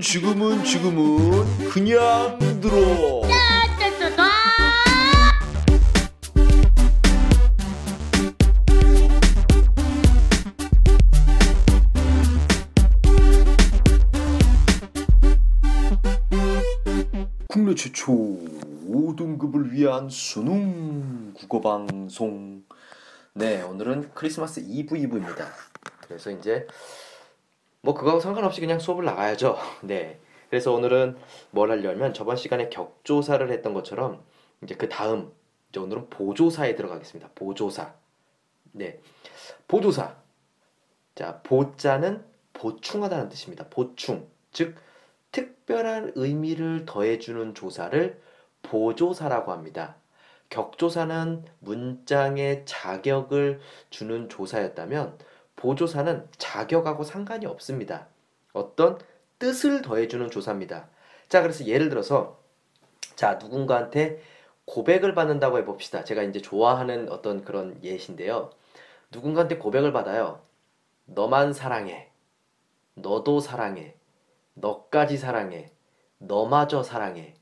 지금은 지금은 지금은 그냥 들어. 국내 최초 5등급을 위한 수능 국어 방송. 네, 오늘은 크리스마스 이브 이브입니다. 그래서 이제 뭐 그거하고 상관없이 그냥 수업을 나가야죠. 네. 그래서 오늘은 뭘 하려면 저번 시간에 격조사를 했던 것처럼 이제 그 다음 이제 오늘은 보조사에 들어가겠습니다. 보조사. 네. 보조사. 자, 보자는 보충하다는 뜻입니다. 보충. 즉 특별한 의미를 더해 주는 조사를 보조사라고 합니다. 격조사는 문장에 자격을 주는 조사였다면 보조사는 자격하고 상관이 없습니다. 어떤 뜻을 더해주는 조사입니다. 자, 그래서 예를 들어서 자 누군가한테 고백을 받는다고 해봅시다. 제가 이제 좋아하는 어떤 그런 예시인데요. 누군가한테 고백을 받아요. 너만 사랑해. 너도 사랑해. 너까지 사랑해. 너마저 사랑해.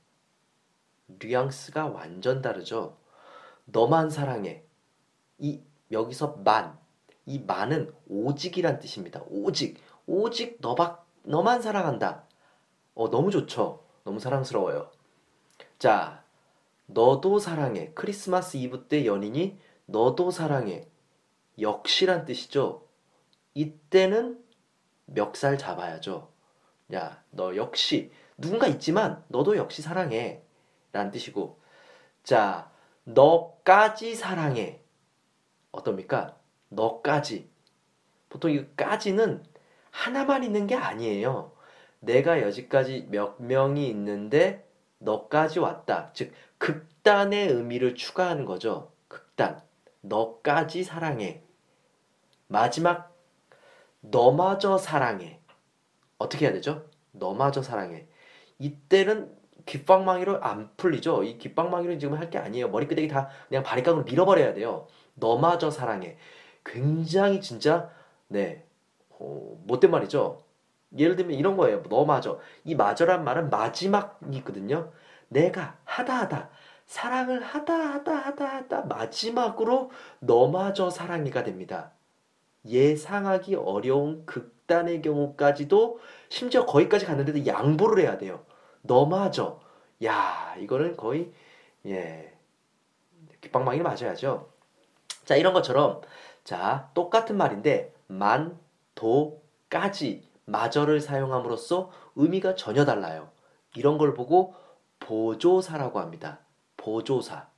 뉘앙스가 완전 다르죠. 너만 사랑해. 이 여기서 만. 이 만은 오직이란 뜻입니다. 오직. 오직 너밖 너만 사랑한다. 어 너무 좋죠. 너무 사랑스러워요. 자, 너도 사랑해. 크리스마스 이브 때 연인이 너도 사랑해. 역시란 뜻이죠. 이때는 멱살 잡아야죠. 야, 너 역시 누군가 있지만 너도 역시 사랑해. 라는 뜻이고. 자, 너까지 사랑해. 어떻습니까? 너까지. 보통 이 까지는 하나만 있는 게 아니에요. 내가 여지까지 몇 명이 있는데 너까지 왔다. 즉, 극단의 의미를 추가하는 거죠. 극단. 너까지 사랑해. 마지막, 너마저 사랑해. 어떻게 해야 되죠? 너마저 사랑해. 이때는 귓방망이로 안 풀리죠. 이 귓방망이로 지금 할 게 아니에요. 머리끄댕이 다 그냥 바리깡으로 밀어버려야 돼요. 너마저 사랑해. 굉장히 진짜 네 어, 못된 말이죠. 예를 들면 이런 거예요. 너 마저. 이 마저란 말은 마지막이거든요. 내가 하다 하다 사랑을 하다 하다 하다 하다 마지막으로 너마저 사랑이가 됩니다. 예상하기 어려운 극단의 경우까지도 심지어 거기까지 갔는데도 양보를 해야 돼요. 너마저. 야, 이거는 거의 예. 귓방망이를 맞아야죠. 자, 이런 것처럼 자, 똑같은 말인데 만, 도, 까지 마저를 사용함으로써 의미가 전혀 달라요. 이런 걸 보고 보조사라고 합니다. 보조사.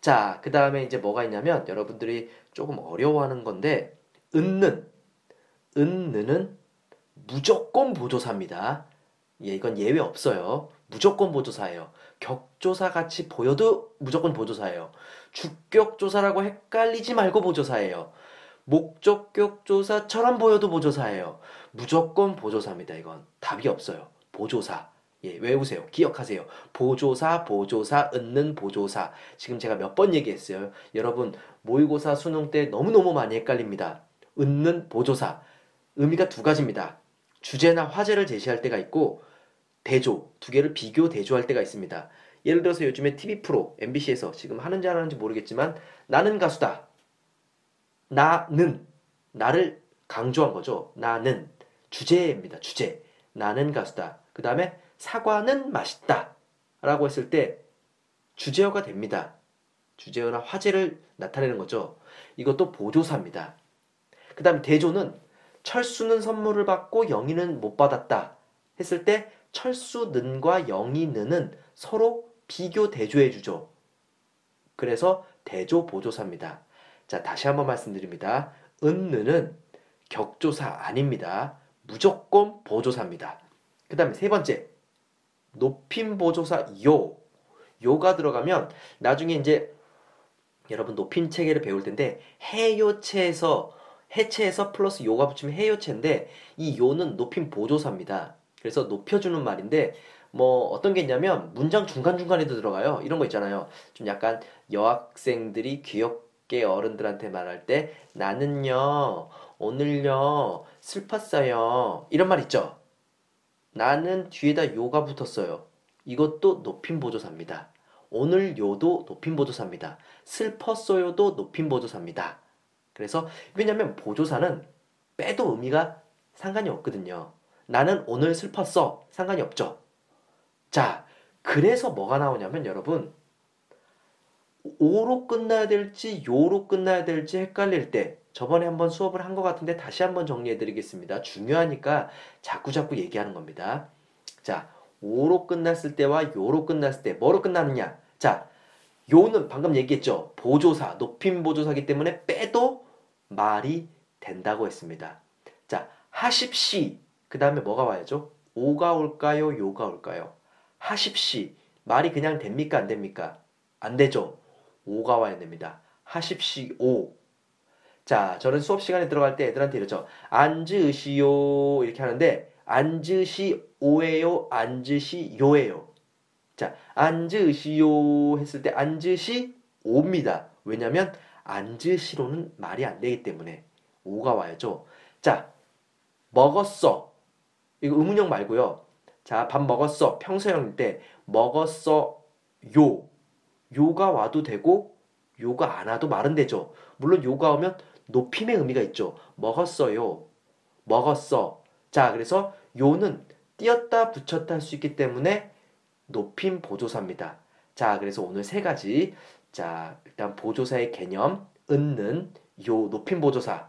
자, 그 다음에 이제 뭐가 있냐면 여러분들이 조금 어려워하는 건데 은는 은는은 무조건 보조사입니다. 예, 이건 예외 없어요. 무조건 보조사예요. 격조사 같이 보여도 무조건 보조사예요. 주격조사라고 헷갈리지 말고 보조사예요. 목적격조사처럼 보여도 보조사예요. 무조건 보조사입니다. 이건 답이 없어요. 보조사. 예, 외우세요. 기억하세요. 보조사, 보조사, 은는 보조사. 지금 제가 몇 번 얘기했어요. 여러분, 모의고사 수능 때 너무너무 많이 헷갈립니다. 은는 보조사. 의미가 두 가지입니다. 주제나 화제를 제시할 때가 있고 대조, 두 개를 비교 대조할 때가 있습니다. 예를 들어서 요즘에 TV 프로, MBC에서 지금 하는지 안 하는지 모르겠지만 나는 가수다. 나는 나를 강조한 거죠. 나는 주제입니다. 주제. 나는 가수다. 그 다음에 사과는 맛있다. 라고 했을 때 주제어가 됩니다. 주제어나 화제를 나타내는 거죠. 이것도 보조사입니다. 그 다음에 대조는 철수는 선물을 받고 영희는 못 받았다. 했을 때 철수 는과 영희는은 서로 비교 대조해 주죠. 그래서 대조 보조사입니다. 자, 다시 한번 말씀드립니다. 은느는 격조사 아닙니다. 무조건 보조사입니다. 그 다음에 세 번째, 높임 보조사 요. 요가 들어가면 나중에 이제 여러분 높임 체계를 배울 텐데 해요체에서 해체에서 플러스 요가 붙이면 해요체인데 이 요는 높임 보조사입니다. 그래서 높여주는 말인데 뭐 어떤 게 있냐면 문장 중간중간에도 들어가요. 이런 거 있잖아요. 좀 약간 여학생들이 귀엽게 어른들한테 말할 때 나는요 오늘요 슬펐어요 이런 말 있죠. 나는 뒤에다 요가 붙었어요. 이것도 높임 보조사입니다. 오늘 요도 높임 보조사입니다. 슬펐어요도 높임 보조사입니다. 그래서 왜냐면 보조사는 빼도 의미가 상관이 없거든요. 나는 오늘 슬펐어. 상관이 없죠. 자, 그래서 뭐가 나오냐면 여러분 오로 끝나야 될지 요로 끝나야 될지 헷갈릴 때 저번에 한번 수업을 한 것 같은데 다시 한번 정리해 드리겠습니다. 중요하니까 자꾸 자꾸 얘기하는 겁니다. 자, 오로 끝났을 때와 요로 끝났을 때 뭐로 끝나느냐? 자, 요는 방금 얘기했죠. 보조사, 높임 보조사기 때문에 빼도 말이 된다고 했습니다. 자, 하십시. 그 다음에 뭐가 와야죠? 오가 올까요? 요가 올까요? 하십시. 말이 그냥 됩니까? 안 됩니까? 안 되죠. 오가 와야 됩니다. 하십시 오. 자, 저는 수업 시간에 들어갈 때 애들한테 이러죠. 앉으시오. 이렇게 하는데, 앉으시 오예요? 앉으시 요예요? 자, 앉으시오 했을 때 앉으시 오입니다. 왜냐면 앉으시로는 말이 안 되기 때문에 오가 와야죠. 자, 먹었어. 이거 의문형 말고요. 자, 밥 먹었어. 평소형일 때 먹었어. 요. 요가 와도 되고 요가 안 와도 말은 되죠. 물론 요가 오면 높임의 의미가 있죠. 먹었어요. 먹었어. 자, 그래서 요는 띄었다 붙였다 할 수 있기 때문에 높임 보조사입니다. 자, 그래서 오늘 세 가지. 자, 일단 보조사의 개념, 은는, 요, 높임 보조사.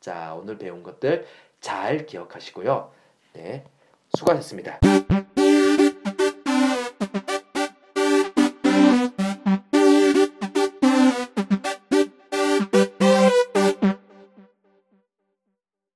자, 오늘 배운 것들 잘 기억하시고요. 네. 수고하셨습니다.